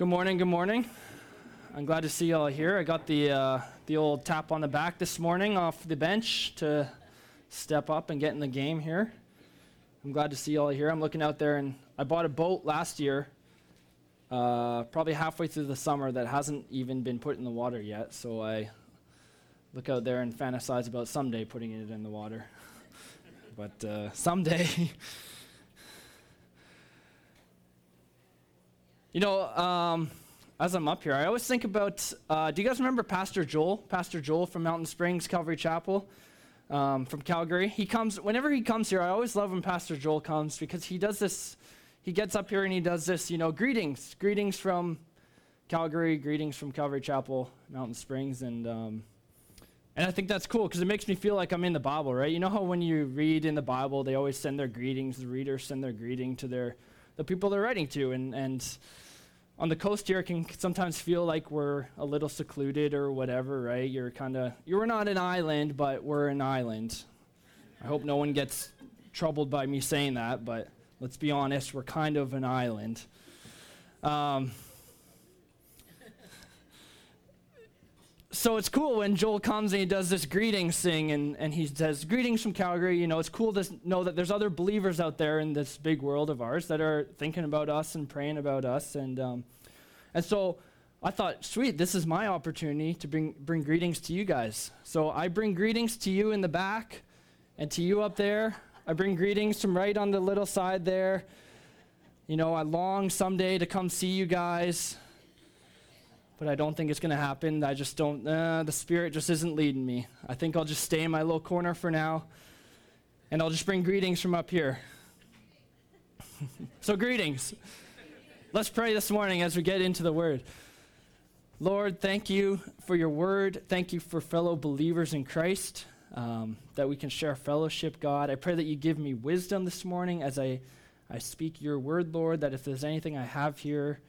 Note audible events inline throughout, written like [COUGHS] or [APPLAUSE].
Good morning. Good morning. I'm glad to see you all here. I got the uh, the old tap on the back this morning off the bench to step up and get in the game here. I'm glad to see you all here. I'm looking out there, and I bought a boat last year, uh, probably halfway through the summer, that hasn't even been put in the water yet. So I look out there and fantasize about someday putting it in the water. [LAUGHS] but uh, someday. [LAUGHS] You know, um, as I'm up here, I always think about. Uh, do you guys remember Pastor Joel? Pastor Joel from Mountain Springs Calvary Chapel, um, from Calgary. He comes whenever he comes here. I always love when Pastor Joel comes because he does this. He gets up here and he does this. You know, greetings, greetings from Calgary, greetings from Calvary Chapel, Mountain Springs, and um, and I think that's cool because it makes me feel like I'm in the Bible, right? You know how when you read in the Bible, they always send their greetings. The readers send their greeting to their the people they're writing to, and and on the coast here, it can sometimes feel like we're a little secluded or whatever, right? You're kind of, you're not an island, but we're an island. I hope no one gets troubled by me saying that, but let's be honest, we're kind of an island. Um, so it's cool when Joel comes and he does this greetings thing and, and he says, Greetings from Calgary. You know, it's cool to know that there's other believers out there in this big world of ours that are thinking about us and praying about us. And, um, and so I thought, sweet, this is my opportunity to bring, bring greetings to you guys. So I bring greetings to you in the back and to you up there. I bring greetings from right on the little side there. You know, I long someday to come see you guys but I don't think it's going to happen. I just don't, uh, the Spirit just isn't leading me. I think I'll just stay in my little corner for now, and I'll just bring greetings from up here. [LAUGHS] so, greetings. Let's pray this morning as we get into the Word. Lord, thank you for your Word. Thank you for fellow believers in Christ, um, that we can share fellowship, God. I pray that you give me wisdom this morning as I, I speak your Word, Lord, that if there's anything I have here,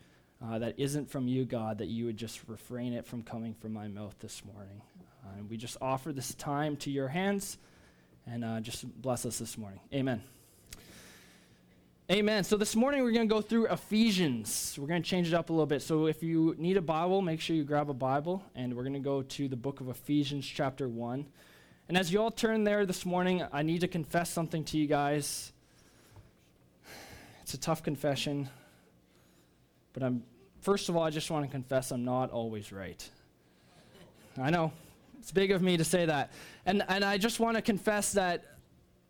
uh, that isn't from you, God, that you would just refrain it from coming from my mouth this morning. Uh, and we just offer this time to your hands and uh, just bless us this morning. Amen. Amen. So this morning we're going to go through Ephesians. We're going to change it up a little bit. So if you need a Bible, make sure you grab a Bible, and we're going to go to the book of Ephesians, chapter 1. And as you all turn there this morning, I need to confess something to you guys. It's a tough confession, but I'm First of all, I just want to confess I'm not always right. I know. It's big of me to say that. And, and I just want to confess that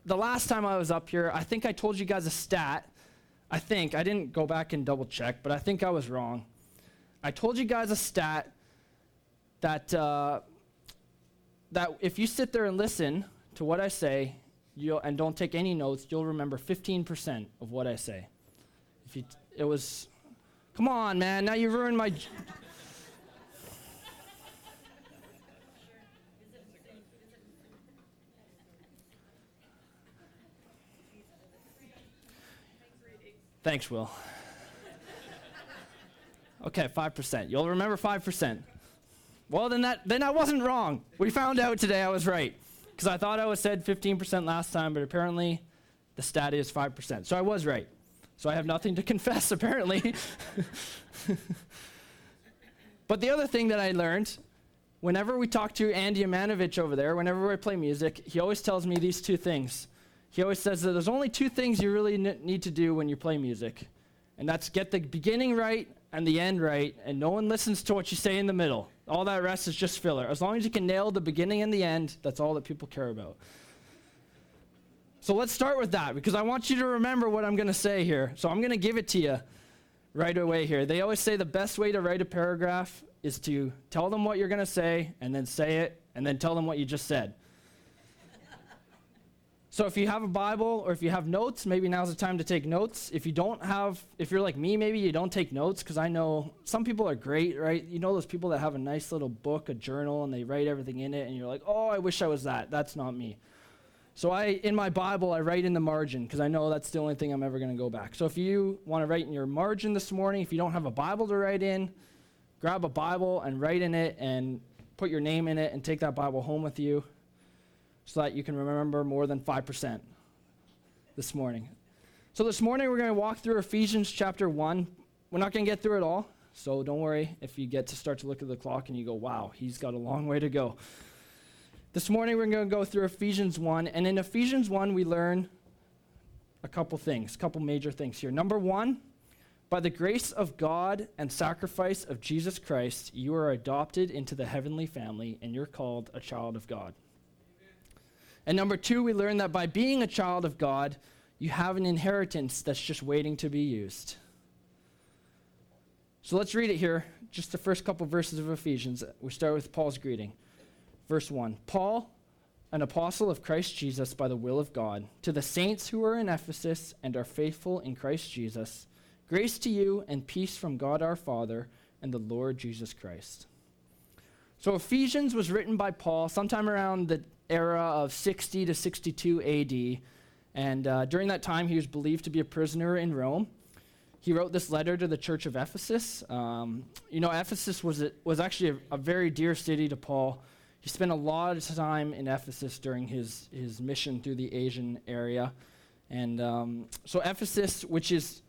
the last time I was up here, I think I told you guys a stat. I think. I didn't go back and double check, but I think I was wrong. I told you guys a stat that, uh, that if you sit there and listen to what I say and don't take any notes, you'll remember 15% of what I say. If you, it was Come on, man. Now you ruined my. Thanks, Will. Okay, 5%. You'll remember 5%. Well, then that then I wasn't wrong. We found out today I was right. Because I thought I was said 15% last time, but apparently the stat is 5%. So I was right. So I have nothing to [LAUGHS] confess, apparently. [LAUGHS] but the other thing that I learned, whenever we talk to Andy Amanovich over there, whenever we play music, he always tells me these two things. He always says that there's only two things you really n- need to do when you play music, and that's get the beginning right and the end right, and no one listens to what you say in the middle. All that rest is just filler. As long as you can nail the beginning and the end, that's all that people care about. So let's start with that because I want you to remember what I'm going to say here. So I'm going to give it to you right away here. They always say the best way to write a paragraph is to tell them what you're going to say and then say it and then tell them what you just said. [LAUGHS] so if you have a Bible or if you have notes, maybe now's the time to take notes. If you don't have, if you're like me, maybe you don't take notes because I know some people are great, right? You know those people that have a nice little book, a journal, and they write everything in it and you're like, oh, I wish I was that. That's not me. So I, in my Bible, I write in the margin because I know that's the only thing I'm ever going to go back. So if you want to write in your margin this morning, if you don't have a Bible to write in, grab a Bible and write in it and put your name in it and take that Bible home with you so that you can remember more than 5% this morning. So this morning we're going to walk through Ephesians chapter 1. We're not going to get through it all. So don't worry if you get to start to look at the clock and you go, wow, he's got a long way to go. This morning we're going to go through Ephesians 1. And in Ephesians 1, we learn a couple things, a couple major things here. Number one, by the grace of God and sacrifice of Jesus Christ, you are adopted into the heavenly family and you're called a child of God. And number two, we learn that by being a child of God, you have an inheritance that's just waiting to be used. So let's read it here, just the first couple verses of Ephesians. We start with Paul's greeting. Verse 1 Paul, an apostle of Christ Jesus by the will of God, to the saints who are in Ephesus and are faithful in Christ Jesus, grace to you and peace from God our Father and the Lord Jesus Christ. So Ephesians was written by Paul sometime around the era of 60 to 62 AD. And uh, during that time, he was believed to be a prisoner in Rome. He wrote this letter to the church of Ephesus. Um, you know, Ephesus was, a, was actually a, a, very dear city to Paul. He spent a lot of time in Ephesus during his, his mission through the Asian area. And um, so, Ephesus, which is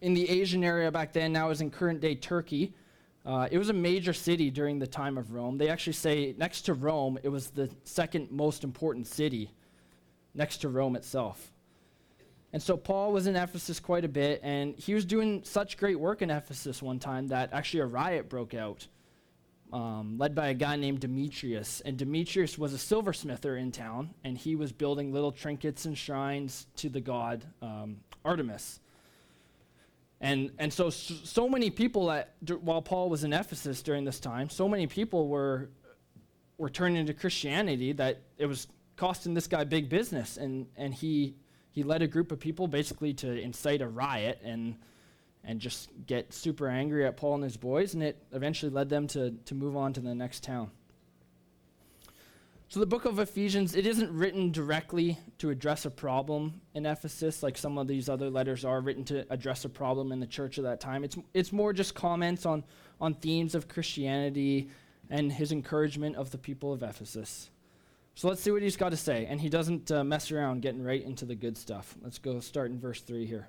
in the Asian area back then, now is in current day Turkey, uh, it was a major city during the time of Rome. They actually say next to Rome, it was the second most important city next to Rome itself. And so Paul was in Ephesus quite a bit, and he was doing such great work in Ephesus one time that actually a riot broke out, um, led by a guy named Demetrius. And Demetrius was a silversmither in town, and he was building little trinkets and shrines to the god um, Artemis. And, and so, so many people, that, while Paul was in Ephesus during this time, so many people were, were turning to Christianity that it was costing this guy big business. And, and he, he led a group of people basically to incite a riot and, and just get super angry at Paul and his boys. And it eventually led them to, to move on to the next town. So the book of Ephesians, it isn't written directly to address a problem in Ephesus like some of these other letters are written to address a problem in the church of that time. It's, it's more just comments on, on themes of Christianity and his encouragement of the people of Ephesus. So let's see what he's got to say. And he doesn't uh, mess around getting right into the good stuff. Let's go start in verse 3 here.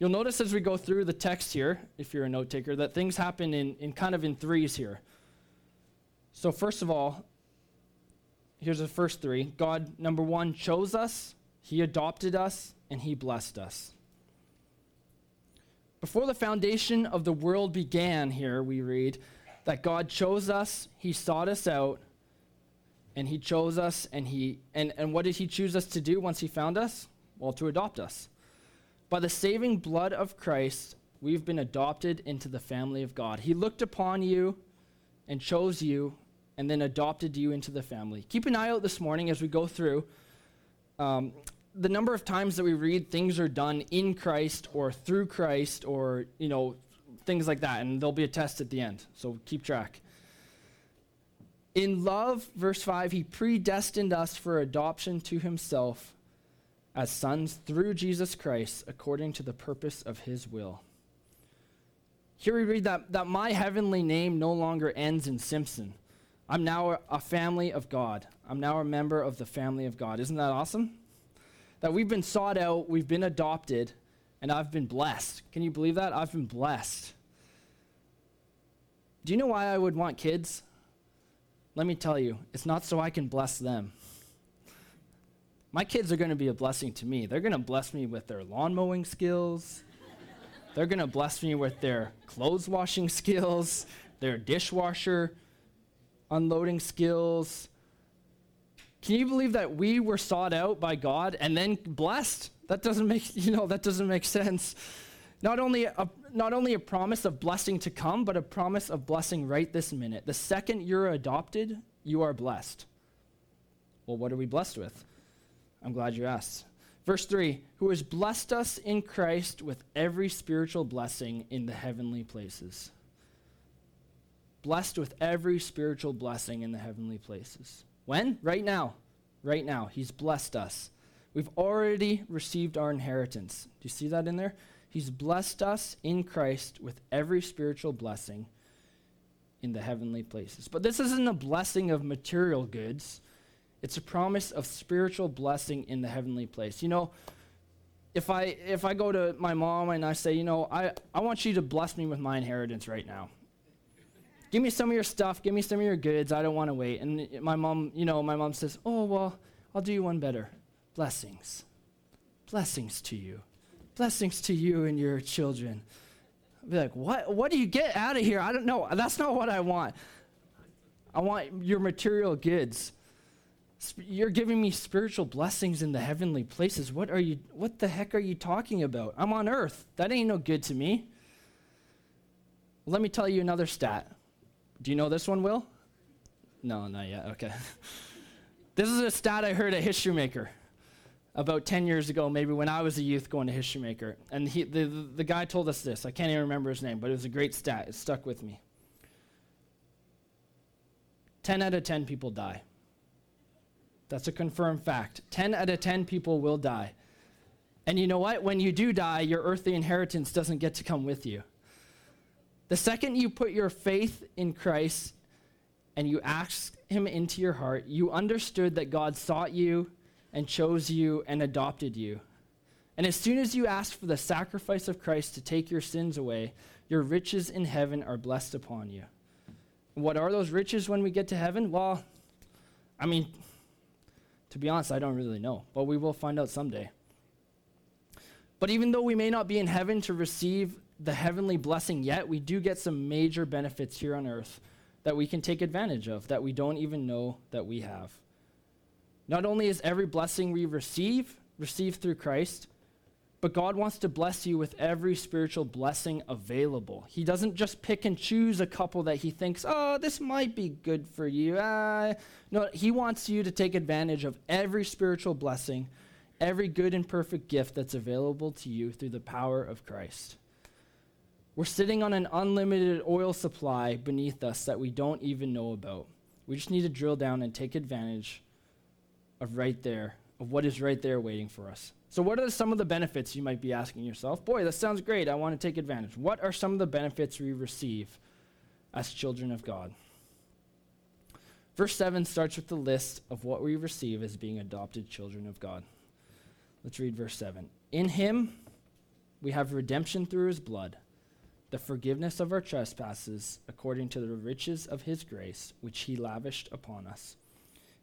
You'll notice as we go through the text here, if you're a note taker, that things happen in, in kind of in threes here. So, first of all, here's the first three God, number one, chose us, He adopted us, and He blessed us. Before the foundation of the world began, here we read that God chose us, He sought us out, and He chose us, and He and, and what did He choose us to do once He found us? Well, to adopt us. By the saving blood of Christ, we've been adopted into the family of God. He looked upon you and chose you and then adopted you into the family. Keep an eye out this morning as we go through um, the number of times that we read things are done in Christ or through Christ or, you know, things like that. And there'll be a test at the end. So keep track. In love, verse 5, he predestined us for adoption to himself as sons through Jesus Christ according to the purpose of his will. Here we read that, that my heavenly name no longer ends in Simpson. I'm now a family of God. I'm now a member of the family of God. Isn't that awesome? That we've been sought out, we've been adopted, and I've been blessed. Can you believe that? I've been blessed. Do you know why I would want kids? Let me tell you, it's not so I can bless them. My kids are going to be a blessing to me. They're going to bless me with their lawn mowing skills. They're going to bless me with their clothes washing skills, their dishwasher unloading skills. Can you believe that we were sought out by God and then blessed? That doesn't make, [LAUGHS] you know, that doesn't make sense. Not only a, not only a promise of blessing to come, but a promise of blessing right this minute. The second you're adopted, you are blessed. Well, what are we blessed with? I'm glad you asked. Verse 3 Who has blessed us in Christ with every spiritual blessing in the heavenly places. blessed with every spiritual blessing in the heavenly places. When? Right now. Right now. He's blessed us. We've already received our inheritance. Do you see that in there? He's blessed us in Christ with every spiritual blessing in the heavenly places. But this isn't a blessing of material goods, it's a promise of spiritual blessing in the heavenly place. You know, if I if I go to my mom and I say, you know, I, I want you to bless me with my inheritance right now. Give me some of your stuff, give me some of your goods, I don't want to wait. And my mom, you know, my mom says, Oh well, I'll do you one better. Blessings. Blessings to you. Blessings to you and your children. I'll be like, what what do you get out of here? I don't know. That's not what I want. I want your material goods. You're giving me spiritual blessings in the heavenly places. What are you what the heck are you talking about? I'm on earth. That ain't no good to me. Let me tell you another stat. Do you know this one, Will? No, not yet. Okay. [LAUGHS] this is a stat I heard at History Maker about 10 years ago, maybe when I was a youth going to History Maker. And he, the, the, the guy told us this. I can't even remember his name, but it was a great stat. It stuck with me. 10 out of 10 people die. That's a confirmed fact. 10 out of 10 people will die. And you know what? When you do die, your earthly inheritance doesn't get to come with you. The second you put your faith in Christ and you ask Him into your heart, you understood that God sought you and chose you and adopted you. And as soon as you ask for the sacrifice of Christ to take your sins away, your riches in heaven are blessed upon you. What are those riches when we get to heaven? Well, I mean, to be honest, I don't really know, but we will find out someday. But even though we may not be in heaven to receive the heavenly blessing yet, we do get some major benefits here on earth that we can take advantage of that we don't even know that we have. Not only is every blessing we receive received through Christ, but God wants to bless you with every spiritual blessing available. He doesn't just pick and choose a couple that he thinks, oh, this might be good for you. Uh, no, he wants you to take advantage of every spiritual blessing, every good and perfect gift that's available to you through the power of Christ. We're sitting on an unlimited oil supply beneath us that we don't even know about. We just need to drill down and take advantage of right there, of what is right there waiting for us. So, what are some of the benefits you might be asking yourself? Boy, that sounds great. I want to take advantage. What are some of the benefits we receive as children of God? Verse 7 starts with the list of what we receive as being adopted children of God. Let's read verse 7. In him we have redemption through his blood, the forgiveness of our trespasses, according to the riches of his grace, which he lavished upon us.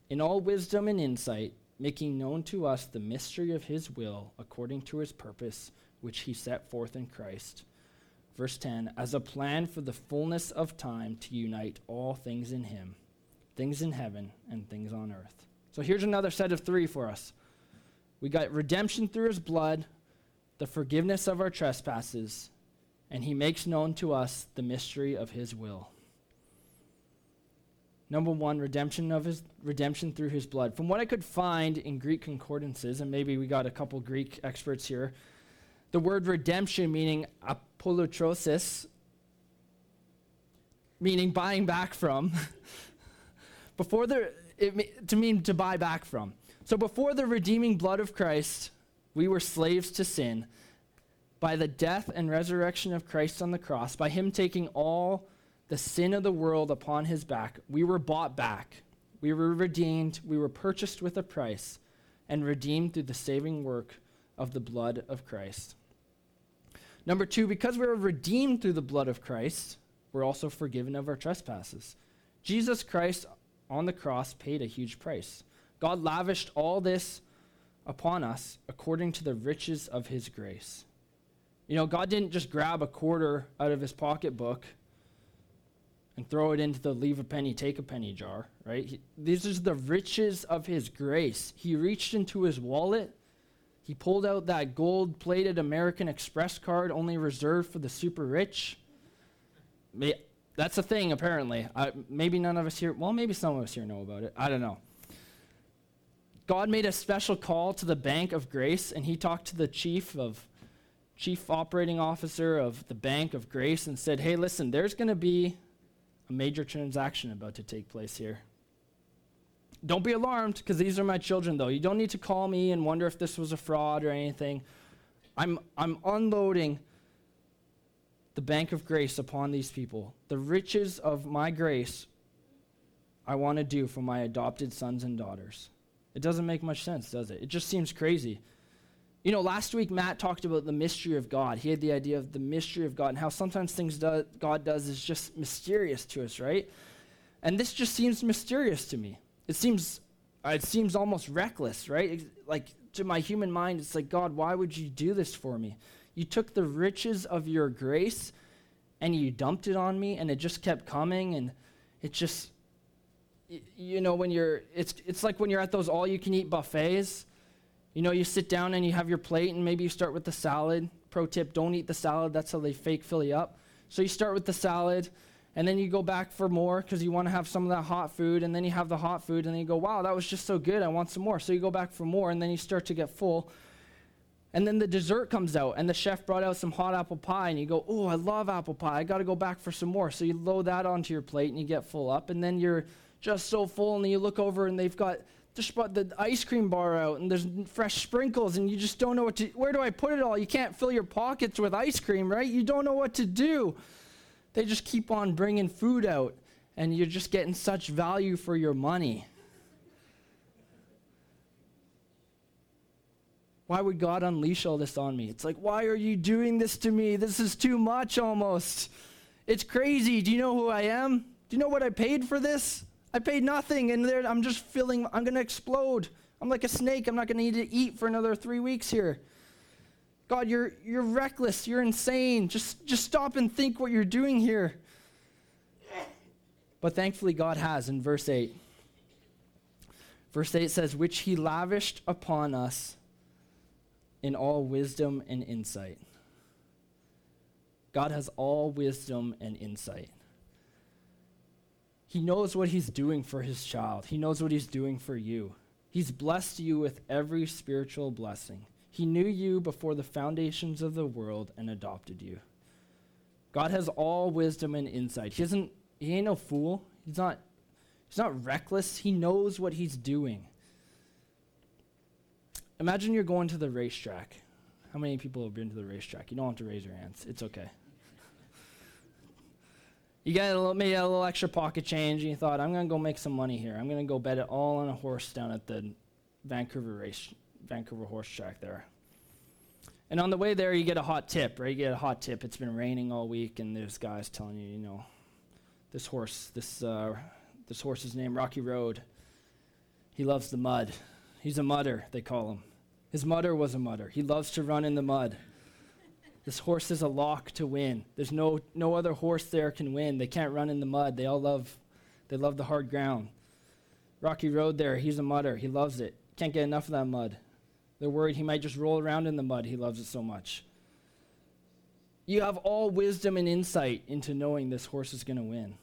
In all wisdom and insight, making known to us the mystery of his will according to his purpose, which he set forth in Christ. Verse 10 As a plan for the fullness of time to unite all things in him, things in heaven and things on earth. So here's another set of three for us. We got redemption through his blood, the forgiveness of our trespasses, and he makes known to us the mystery of his will. Number one, redemption of his redemption through his blood. From what I could find in Greek concordances, and maybe we got a couple Greek experts here, the word redemption meaning apolutrosis, meaning buying back from, [LAUGHS] before the it, to mean to buy back from. So before the redeeming blood of Christ, we were slaves to sin. By the death and resurrection of Christ on the cross, by him taking all the sin of the world upon his back, we were bought back. We were redeemed. We were purchased with a price and redeemed through the saving work of the blood of Christ. Number two, because we were redeemed through the blood of Christ, we're also forgiven of our trespasses. Jesus Christ on the cross paid a huge price. God lavished all this upon us according to the riches of his grace. You know, God didn't just grab a quarter out of his pocketbook and throw it into the leave a penny, take a penny jar, right? He, these are the riches of his grace. He reached into his wallet. He pulled out that gold plated American Express card only reserved for the super rich. That's a thing, apparently. I, maybe none of us here, well, maybe some of us here know about it. I don't know. God made a special call to the Bank of Grace, and he talked to the chief of chief operating officer of the Bank of Grace and said, "Hey, listen, there's going to be a major transaction about to take place here. Don't be alarmed, because these are my children, though. You don't need to call me and wonder if this was a fraud or anything. I'm, I'm unloading the bank of grace upon these people. The riches of my grace I want to do for my adopted sons and daughters. It doesn't make much sense, does it? It just seems crazy. You know, last week Matt talked about the mystery of God. He had the idea of the mystery of God and how sometimes things do, God does is just mysterious to us, right? And this just seems mysterious to me. It seems uh, it seems almost reckless, right? Like to my human mind, it's like, God, why would you do this for me? You took the riches of your grace and you dumped it on me, and it just kept coming, and it just, you know, when you're, it's, it's like when you're at those all you can eat buffets. You know, you sit down and you have your plate, and maybe you start with the salad. Pro tip don't eat the salad, that's how they fake fill you up. So you start with the salad, and then you go back for more because you want to have some of that hot food, and then you have the hot food, and then you go, wow, that was just so good, I want some more. So you go back for more, and then you start to get full. And then the dessert comes out, and the chef brought out some hot apple pie, and you go, Oh, I love apple pie. I got to go back for some more. So you load that onto your plate, and you get full up. And then you're just so full, and then you look over, and they've got just brought the ice cream bar out, and there's fresh sprinkles, and you just don't know what to, where do I put it all? You can't fill your pockets with ice cream, right? You don't know what to do. They just keep on bringing food out, and you're just getting such value for your money. Why would God unleash all this on me? It's like, why are you doing this to me? This is too much almost. It's crazy. Do you know who I am? Do you know what I paid for this? I paid nothing, and there I'm just feeling I'm to explode. I'm like a snake. I'm not to need to eat for another three weeks here. God, you're, you're reckless. You're insane. Just, just stop and think what you're doing here. But thankfully, God has in verse 8. Verse 8 says, Which he lavished upon us in all wisdom and insight. God has all wisdom and insight. He knows what He's doing for His child, He knows what He's doing for you. He's blessed you with every spiritual blessing. He knew you before the foundations of the world and adopted you. God has all wisdom and insight. He isn't he ain't no fool. He's not he's not reckless. He knows what he's doing. Imagine you're going to the racetrack. How many people have been to the racetrack? You don't have to raise your hands. It's okay. You got a little, maybe a little extra pocket change, and you thought, I'm to go make some money here. I'm to go bet it all on a horse down at the Vancouver race, Vancouver horse track there. And on the way there, you get a hot tip, right? You get a hot tip. It's been raining all week, and there's guys telling you, you know, this horse, this uh, this horse's name, Rocky Road. He loves the mud. He's a mudder, they call him. His mudder was a mudder. He loves to run in the mud. This horse is a lock to win. There's no, no other horse there can win. They can't run in the mud. They all love, they love the hard ground. Rocky Road there, he's a mudder. He loves it. Can't get enough of that mud. They're worried he might just roll around in the mud. He loves it so much. You have all wisdom and insight into knowing this horse is going to win.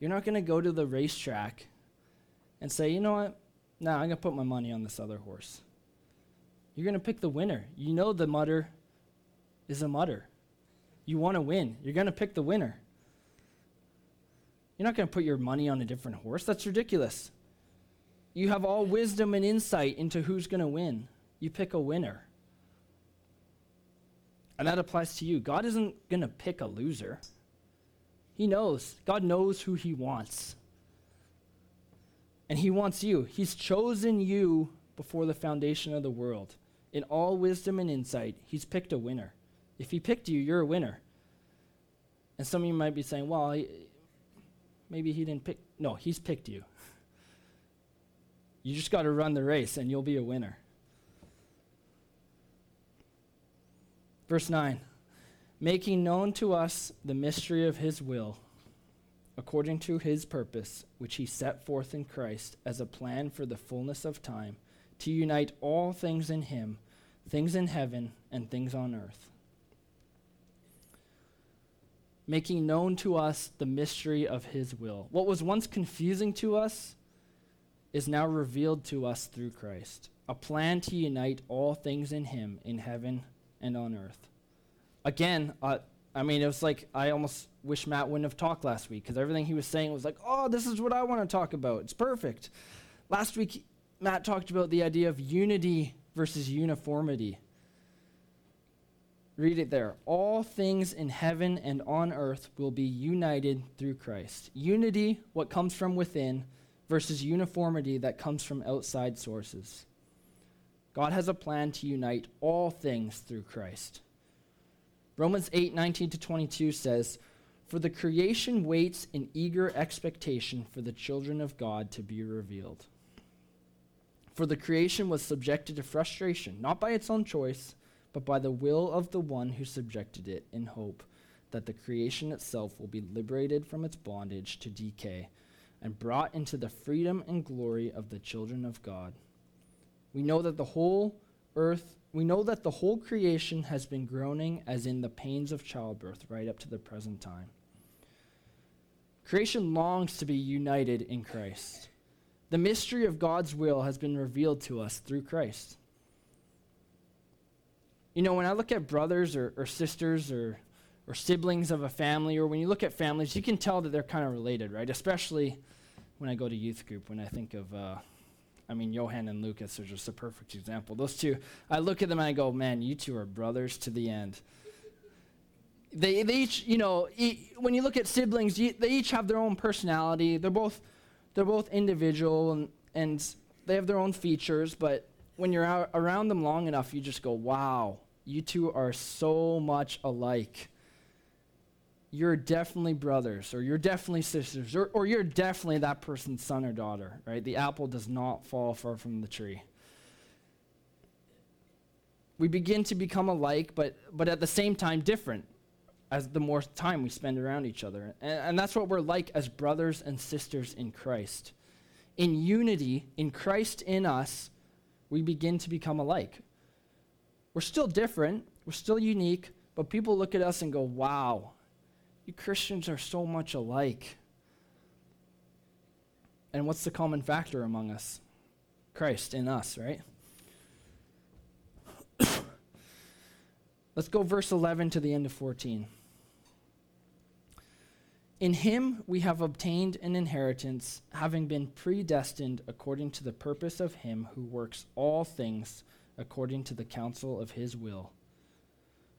You're not going to go to the racetrack and say, you know what? No, I'm going to put my money on this other horse. You're going to pick the winner. You know the mudder is a mudder. You want to win. You're going to pick the winner. You're not going to put your money on a different horse. That's ridiculous. You have all wisdom and insight into who's going to win. You pick a winner. And that applies to you. God isn't going to pick a loser. He knows. God knows who he wants. And he wants you. He's chosen you before the foundation of the world. In all wisdom and insight, he's picked a winner. If he picked you, you're a winner. And some of you might be saying, well, maybe he didn't pick. No, he's picked you. You just got to run the race and you'll be a winner. Verse 9 making known to us the mystery of his will according to his purpose, which he set forth in Christ as a plan for the fullness of time, to unite all things in him, things in heaven and things on earth. Making known to us the mystery of his will. What was once confusing to us is now revealed to us through Christ. A plan to unite all things in him in heaven and on earth. Again, uh, I mean, it was like I almost wish Matt wouldn't have talked last week because everything he was saying was like, oh, this is what I want to talk about. It's perfect. Last week, Matt talked about the idea of unity versus uniformity. Read it there. All things in heaven and on earth will be united through Christ. Unity, what comes from within, versus uniformity that comes from outside sources. God has a plan to unite all things through Christ. Romans 8 19 to 22 says, For the creation waits in eager expectation for the children of God to be revealed. For the creation was subjected to frustration, not by its own choice but by the will of the one who subjected it, in hope that the creation itself will be liberated from its bondage to decay and brought into the freedom and glory of the children of God. We know that the whole earth, we know that the whole creation has been groaning as in the pains of childbirth right up to the present time. Creation longs to be united in Christ. The mystery of God's will has been revealed to us through Christ. You know, when I look at brothers or, or sisters or, or siblings of a family, or when you look at families, you can tell that they're kind of related, right? Especially when I go to youth group, when I think of, uh, I mean, Johan and Lucas are just a perfect example. Those two, I look at them and I go, man, you two are brothers to the end. They, they each, you know, e- when you look at siblings, you, they each have their own personality. They're both, they're both individual and, and they have their own features, but when you're out, around them long enough, you just go, wow, you two are so much alike. You're definitely brothers, or you're definitely sisters, or, or you're definitely that person's son or daughter, right? The apple does not fall far from the tree. We begin to become alike, but, but at the same time different as the more time we spend around each other. And, and that's what we're like as brothers and sisters in Christ. In unity, in Christ in us, we begin to become alike. We're still different, we're still unique, but people look at us and go, wow, you Christians are so much alike. And what's the common factor among us? Christ in us, right? [COUGHS] Let's go verse 11 to the end of 14. In him we have obtained an inheritance, having been predestined according to the purpose of him who works all things according to the counsel of his will,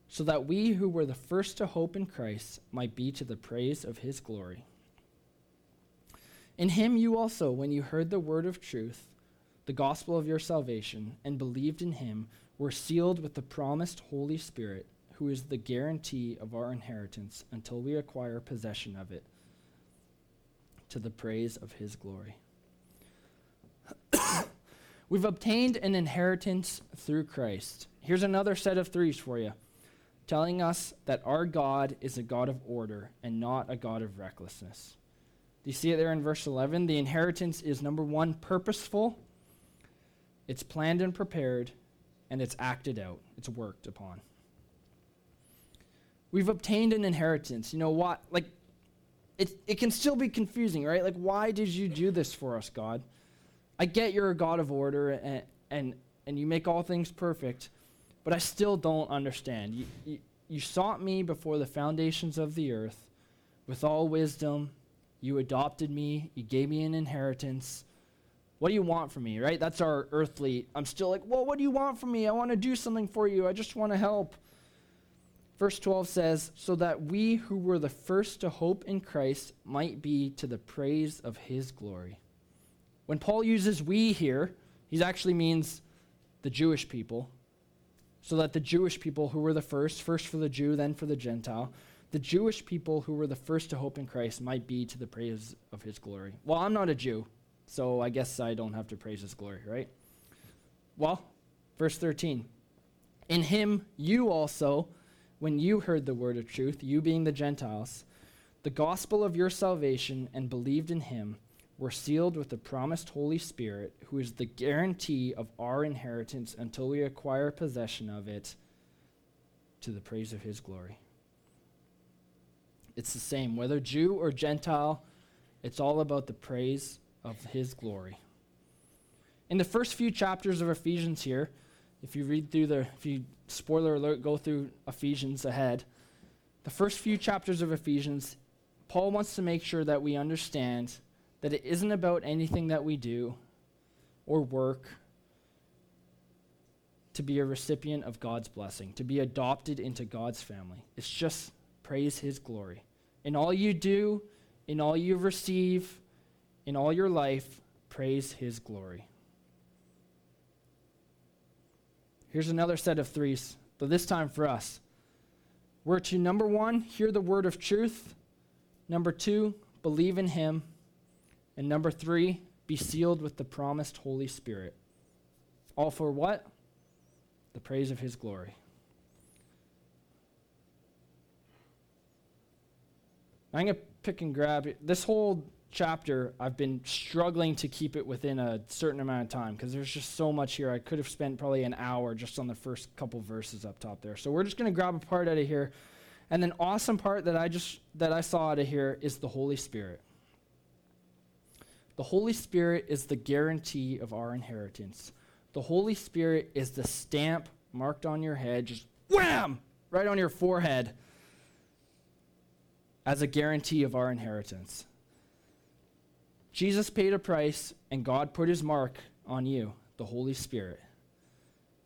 so that we who were the first to hope in Christ might be to the praise of his glory. In him you also, when you heard the word of truth, the gospel of your salvation, and believed in him, were sealed with the promised Holy Spirit, who is the guarantee of our inheritance until we acquire possession of it, to the praise of his glory. We've obtained an inheritance through Christ. Here's another set of threes for you, telling us that our God is a God of order and not a God of recklessness. Do you see it there in verse 11? The inheritance is number one, purposeful, it's planned and prepared, and it's acted out, it's worked upon. We've obtained an inheritance. You know what? Like, it, it can still be confusing, right? Like, why did you do this for us, God? I get you're a God of order and, and, and you make all things perfect, but I still don't understand. You, you, you sought me before the foundations of the earth with all wisdom. You adopted me. You gave me an inheritance. What do you want from me, right? That's our earthly. I'm still like, well, what do you want from me? I want to do something for you. I just want to help. Verse 12 says, So that we who were the first to hope in Christ might be to the praise of his glory. When Paul uses we here, he actually means the Jewish people. So that the Jewish people who were the first, first for the Jew, then for the Gentile, the Jewish people who were the first to hope in Christ might be to the praise of his glory. Well, I'm not a Jew, so I guess I don't have to praise his glory, right? Well, verse 13. In him you also, when you heard the word of truth, you being the Gentiles, the gospel of your salvation, and believed in him, we're sealed with the promised Holy Spirit, who is the guarantee of our inheritance until we acquire possession of it to the praise of his glory. It's the same, whether Jew or Gentile, it's all about the praise of his glory. In the first few chapters of Ephesians here, if you read through the, if you, spoiler alert, go through Ephesians ahead, the first few chapters of Ephesians, Paul wants to make sure that we understand that it isn't about anything that we do or work to be a recipient of God's blessing, to be adopted into God's family. It's just praise His glory. In all you do, in all you receive, in all your life, praise His glory. Here's another set of threes, but this time for us. We're to number one, hear the word of truth. Number two, believe in Him. And number three, be sealed with the promised Holy Spirit. All for what? The praise of His glory. I'm going to pick and grab this whole chapter. I've been struggling to keep it within a certain amount of time because there's just so much here. I could have spent probably an hour just on the first couple verses up top there. So we're just going to grab a part out of here. And then awesome part that I just that I saw out of here is the Holy Spirit. The Holy Spirit is the guarantee of our inheritance. The Holy Spirit is the stamp marked on your head, just wham, right on your forehead, as a guarantee of our inheritance. Jesus paid a price, and God put his mark on you, the Holy Spirit.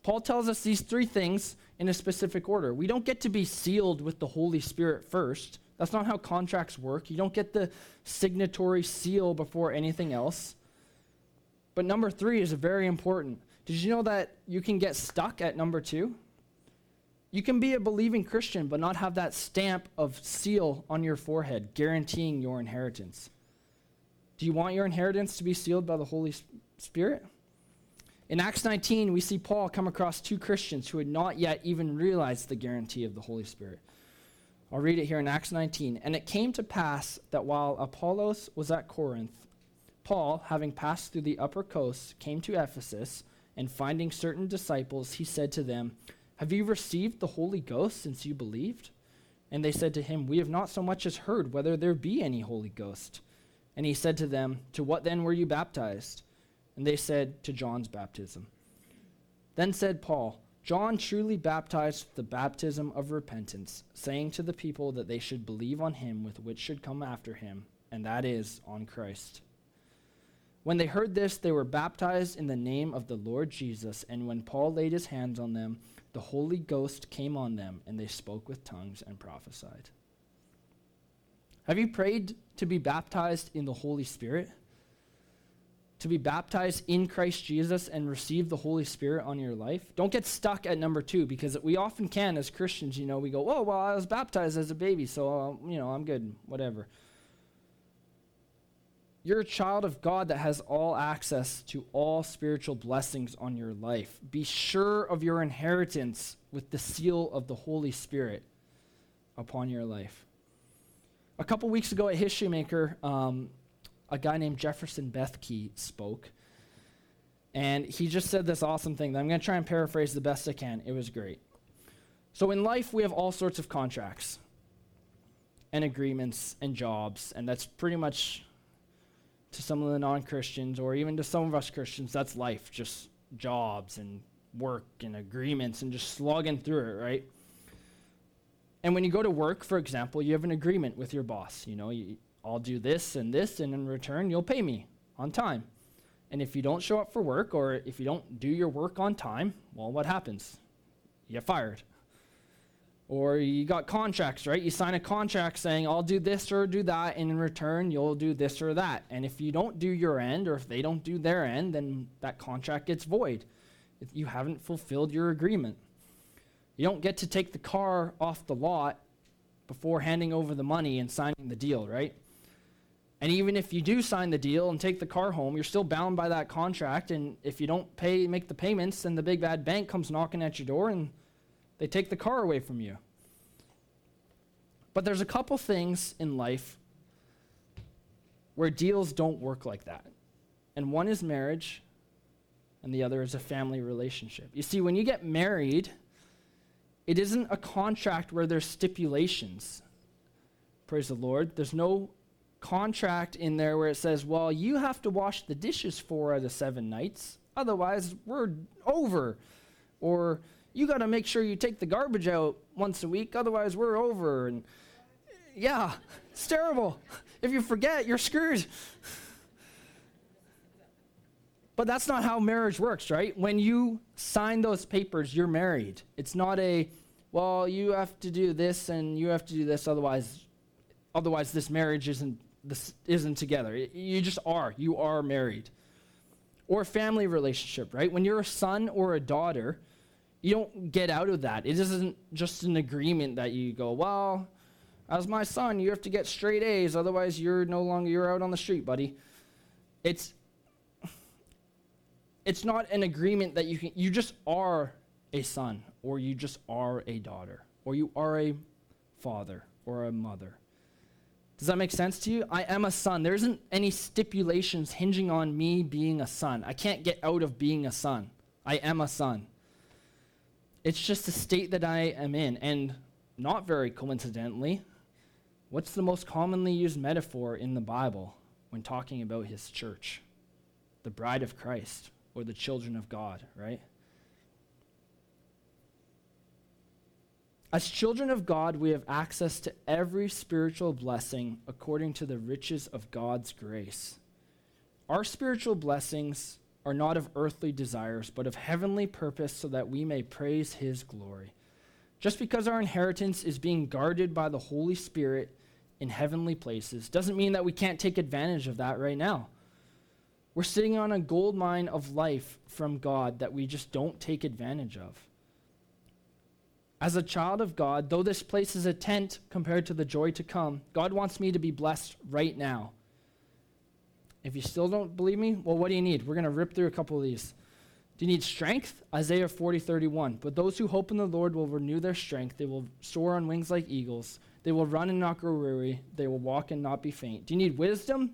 Paul tells us these three things in a specific order. We don't get to be sealed with the Holy Spirit first. That's not how contracts work. You don't get the signatory seal before anything else. But number three is very important. Did you know that you can get stuck at number two? You can be a believing Christian, but not have that stamp of seal on your forehead guaranteeing your inheritance. Do you want your inheritance to be sealed by the Holy Spirit? In Acts 19, we see Paul come across two Christians who had not yet even realized the guarantee of the Holy Spirit. I'll read it here in Acts 19. And it came to pass that while Apollos was at Corinth, Paul, having passed through the upper coast, came to Ephesus, and finding certain disciples, he said to them, Have you received the Holy Ghost since you believed? And they said to him, We have not so much as heard whether there be any Holy Ghost. And he said to them, To what then were you baptized? And they said, To John's baptism. Then said Paul, John truly baptized the baptism of repentance, saying to the people that they should believe on him with which should come after him, and that is on Christ. When they heard this, they were baptized in the name of the Lord Jesus, and when Paul laid his hands on them, the Holy Ghost came on them, and they spoke with tongues and prophesied. Have you prayed to be baptized in the Holy Spirit? To be baptized in Christ Jesus and receive the Holy Spirit on your life. Don't get stuck at number two because we often can as Christians, you know, we go, oh, well, I was baptized as a baby, so, uh, you know, I'm good, whatever. You're a child of God that has all access to all spiritual blessings on your life. Be sure of your inheritance with the seal of the Holy Spirit upon your life. A couple weeks ago at History Maker, um, a guy named Jefferson Bethke spoke. And he just said this awesome thing that I'm going to try and paraphrase the best I can. It was great. So, in life, we have all sorts of contracts and agreements and jobs, and that's pretty much to some of the non Christians, or even to some of us Christians, that's life just jobs and work and agreements and just slogging through it, right? And when you go to work, for example, you have an agreement with your boss. You know, you, I'll do this and this, and in return, you'll pay me on time. And if you don't show up for work or if you don't do your work on time, well, what happens? You get fired. Or you got contracts, right? You sign a contract saying, I'll do this or do that, and in return, you'll do this or that. And if you don't do your end, or if they don't do their end, then that contract gets void. If you haven't fulfilled your agreement. You don't get to take the car off the lot before handing over the money and signing the deal, right? And even if you do sign the deal and take the car home, you're still bound by that contract. And if you don't pay, make the payments, then the big bad bank comes knocking at your door and they take the car away from you. But there's a couple things in life where deals don't work like that. And one is marriage, and the other is a family relationship. You see, when you get married, it isn't a contract where there's stipulations. Praise the Lord. There's no contract in there where it says, well, you have to wash the dishes four out of seven nights. Otherwise, we're over. Or you got to make sure you take the garbage out once a week, otherwise, we're over. And yeah, it's terrible. If you forget, you're screwed. But that's not how marriage works, right? When you sign those papers, you're married. It's not a, well, you have to do this and you have to do this, otherwise, otherwise this marriage isn't this isn't together. You just are. You are married. Or family relationship, right? When you're a son or a daughter, you don't get out of that. It isn't just an agreement that you go, well, as my son, you have to get straight A's, otherwise you're no longer you're out on the street, buddy. It's it's not an agreement that you can you just are a son or you just are a daughter or you are a father or a mother. Does that make sense to you? I am a son. There isn't any stipulations hinging on me being a son. I can't get out of being a son. I am a son. It's just the state that I am in. And not very coincidentally, what's the most commonly used metaphor in the Bible when talking about his church? The bride of Christ or the children of God, right? As children of God, we have access to every spiritual blessing according to the riches of God's grace. Our spiritual blessings are not of earthly desires, but of heavenly purpose, so that we may praise His glory. Just because our inheritance is being guarded by the Holy Spirit in heavenly places doesn't mean that we can't take advantage of that right now. We're sitting on a gold mine of life from God that we just don't take advantage of. As a child of God, though this place is a tent compared to the joy to come, God wants me to be blessed right now. If you still don't believe me, well, what do you need? We're going to rip through a couple of these. Do you need strength? Isaiah 40, 31. But those who hope in the Lord will renew their strength. They will soar on wings like eagles. They will run and not grow weary. They will walk and not be faint. Do you need wisdom?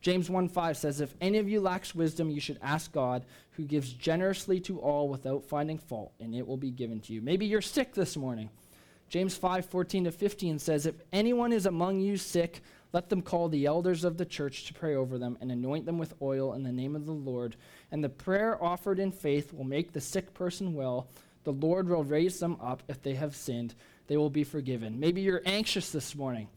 James 1 5 says, If any of you lacks wisdom, you should ask God, who gives generously to all without finding fault, and it will be given to you. Maybe you're sick this morning. James 5:14 to 15 says, If anyone is among you sick, let them call the elders of the church to pray over them and anoint them with oil in the name of the Lord. And the prayer offered in faith will make the sick person well. The Lord will raise them up if they have sinned. They will be forgiven. Maybe you're anxious this morning.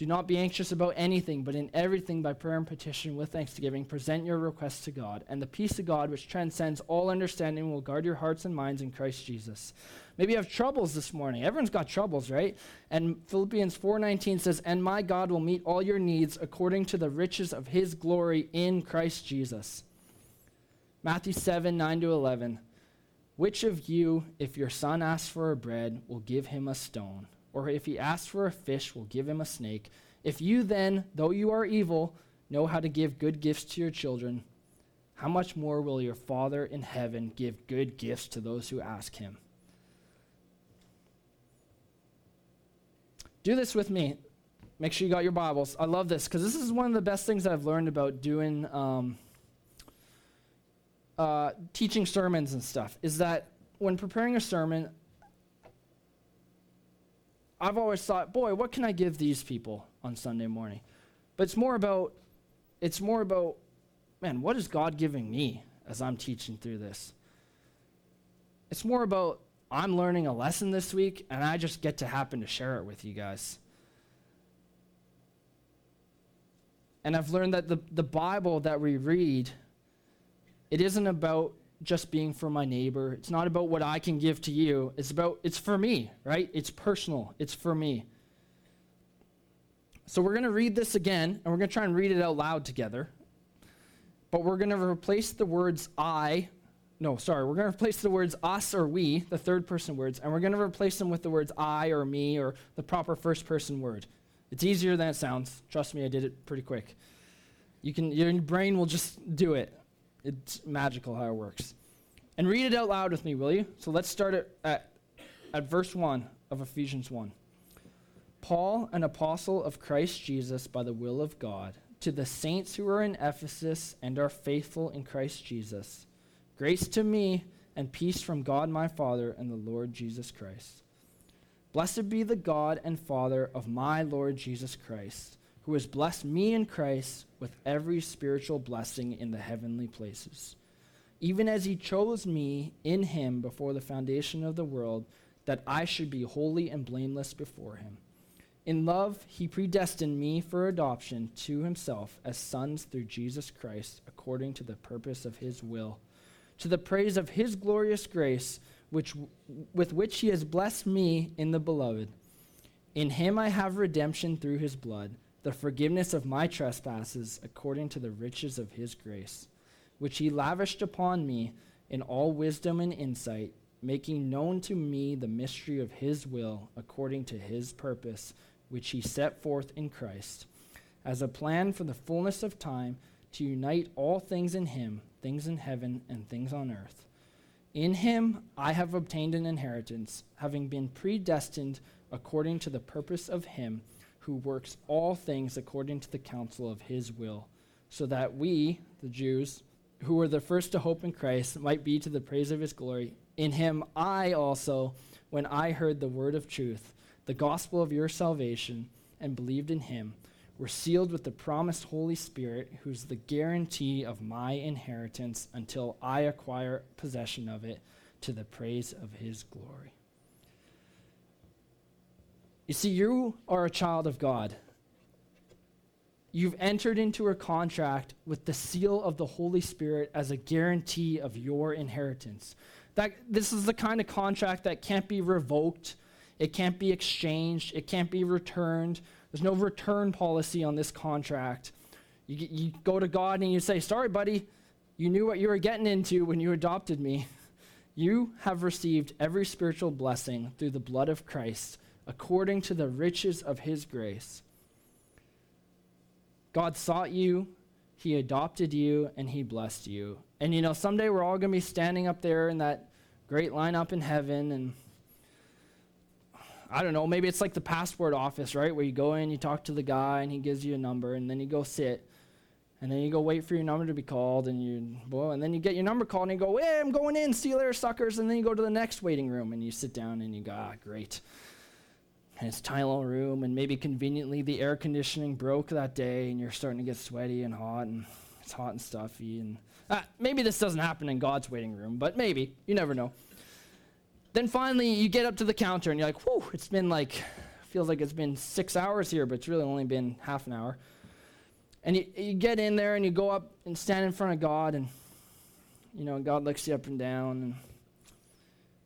Do not be anxious about anything, but in everything by prayer and petition with thanksgiving, present your requests to God. And the peace of God, which transcends all understanding, will guard your hearts and minds in Christ Jesus. Maybe you have troubles this morning. Everyone's got troubles, right? And Philippians 4:19 says, "And my God will meet all your needs according to the riches of his glory in Christ Jesus." Matthew 7, 9 to 11. Which of you, if your son asks for a bread, will give him a stone? Or if he asks for a fish, will give him a snake. If you then, though you are evil, know how to give good gifts to your children, how much more will your Father in heaven give good gifts to those who ask him? Do this with me. Make sure you got your Bibles. I love this because this is one of the best things I've learned about doing um, uh, teaching sermons and stuff. Is that when preparing a sermon, I've always thought, boy, what can I give these people on Sunday morning? But it's more about, it's more about, man, what is God giving me as I'm teaching through this? It's more about, I'm learning a lesson this week, and I just get to happen to share it with you guys. And I've learned that the, the Bible that we read, it isn't about just being for my neighbor. It's not about what I can give to you. It's about it's for me, right? It's personal. It's for me. So we're going to read this again and we're going to try and read it out loud together. But we're going to replace the words I no, sorry, we're going to replace the words us or we, the third person words, and we're going to replace them with the words I or me or the proper first person word. It's easier than it sounds. Trust me, I did it pretty quick. You can your brain will just do it. It's magical how it works. And read it out loud with me, will you? So let's start at, at, at verse 1 of Ephesians 1. Paul, an apostle of Christ Jesus by the will of God, to the saints who are in Ephesus and are faithful in Christ Jesus, grace to me and peace from God my Father and the Lord Jesus Christ. Blessed be the God and Father of my Lord Jesus Christ, who has blessed me in Christ with every spiritual blessing in the heavenly places even as he chose me in him before the foundation of the world, that I should be holy and blameless before him. In love, he predestined me for adoption to himself as sons through Jesus Christ, according to the purpose of his will, to the praise of his glorious grace, which, with which he has blessed me in the beloved. In him I have redemption through his blood, the forgiveness of my trespasses, according to the riches of his grace which he lavished upon me in all wisdom and insight, making known to me the mystery of his will according to his purpose, which he set forth in Christ, as a plan for the fullness of time to unite all things in him, things in heaven and things on earth. In him I have obtained an inheritance, having been predestined according to the purpose of him who works all things according to the counsel of his will, so that we, the Jews, who were the first to hope in Christ might be to the praise of his glory. In him I also, when I heard the word of truth, the gospel of your salvation, and believed in him, were sealed with the promised Holy Spirit, who's the guarantee of my inheritance until I acquire possession of it to the praise of his glory. You see, you are a child of God. You've entered into a contract with the seal of the Holy Spirit as a guarantee of your inheritance. That this is the kind of contract that can't be revoked, it can't be exchanged, it can't be returned. There's no return policy on this contract. You, you go to God and you say, Sorry, buddy, you knew what you were getting into when you adopted me. [LAUGHS] You have received every spiritual blessing through the blood of Christ, according to the riches of his grace. God sought you, He adopted you, and He blessed you. And you know, someday we're all going to be standing up there in that great lineup in heaven, and I don't know, maybe it's like the passport office, right? Where you go in, you talk to the guy, and he gives you a number, and then you go sit. And then you go wait for your number to be called, and you well, and then you get your number called, and you go, "Hey, I'm going in. See you later, suckers." And then you go to the next waiting room, and you sit down, and you go, "Ah, great." And it's tiny little room, and maybe conveniently the air conditioning broke that day, and you're starting to get sweaty and hot, and it's hot and stuffy. And uh, maybe this doesn't happen in God's waiting room, but maybe you never know. Then finally, you get up to the counter, and you're like, "Whew, it's been like, feels like it's been six hours here, but it's really only been half an hour." And you, you get in there, and you go up and stand in front of God, and you know, God looks you up and down, and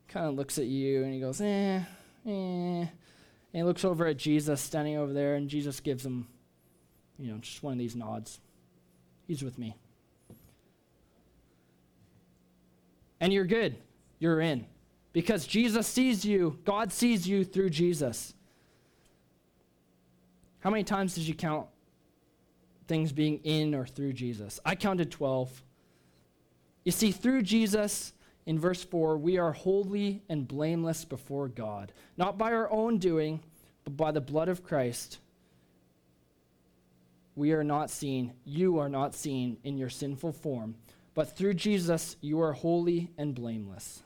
kind of looks at you, and he goes, "Eh, eh." And he looks over at Jesus standing over there, and Jesus gives him, you know, just one of these nods. He's with me. And you're good. You're in. Because Jesus sees you, God sees you through Jesus. How many times did you count things being in or through Jesus? I counted 12. You see, through Jesus, in verse 4, we are holy and blameless before God, not by our own doing, but by the blood of Christ. We are not seen, you are not seen in your sinful form, but through Jesus you are holy and blameless.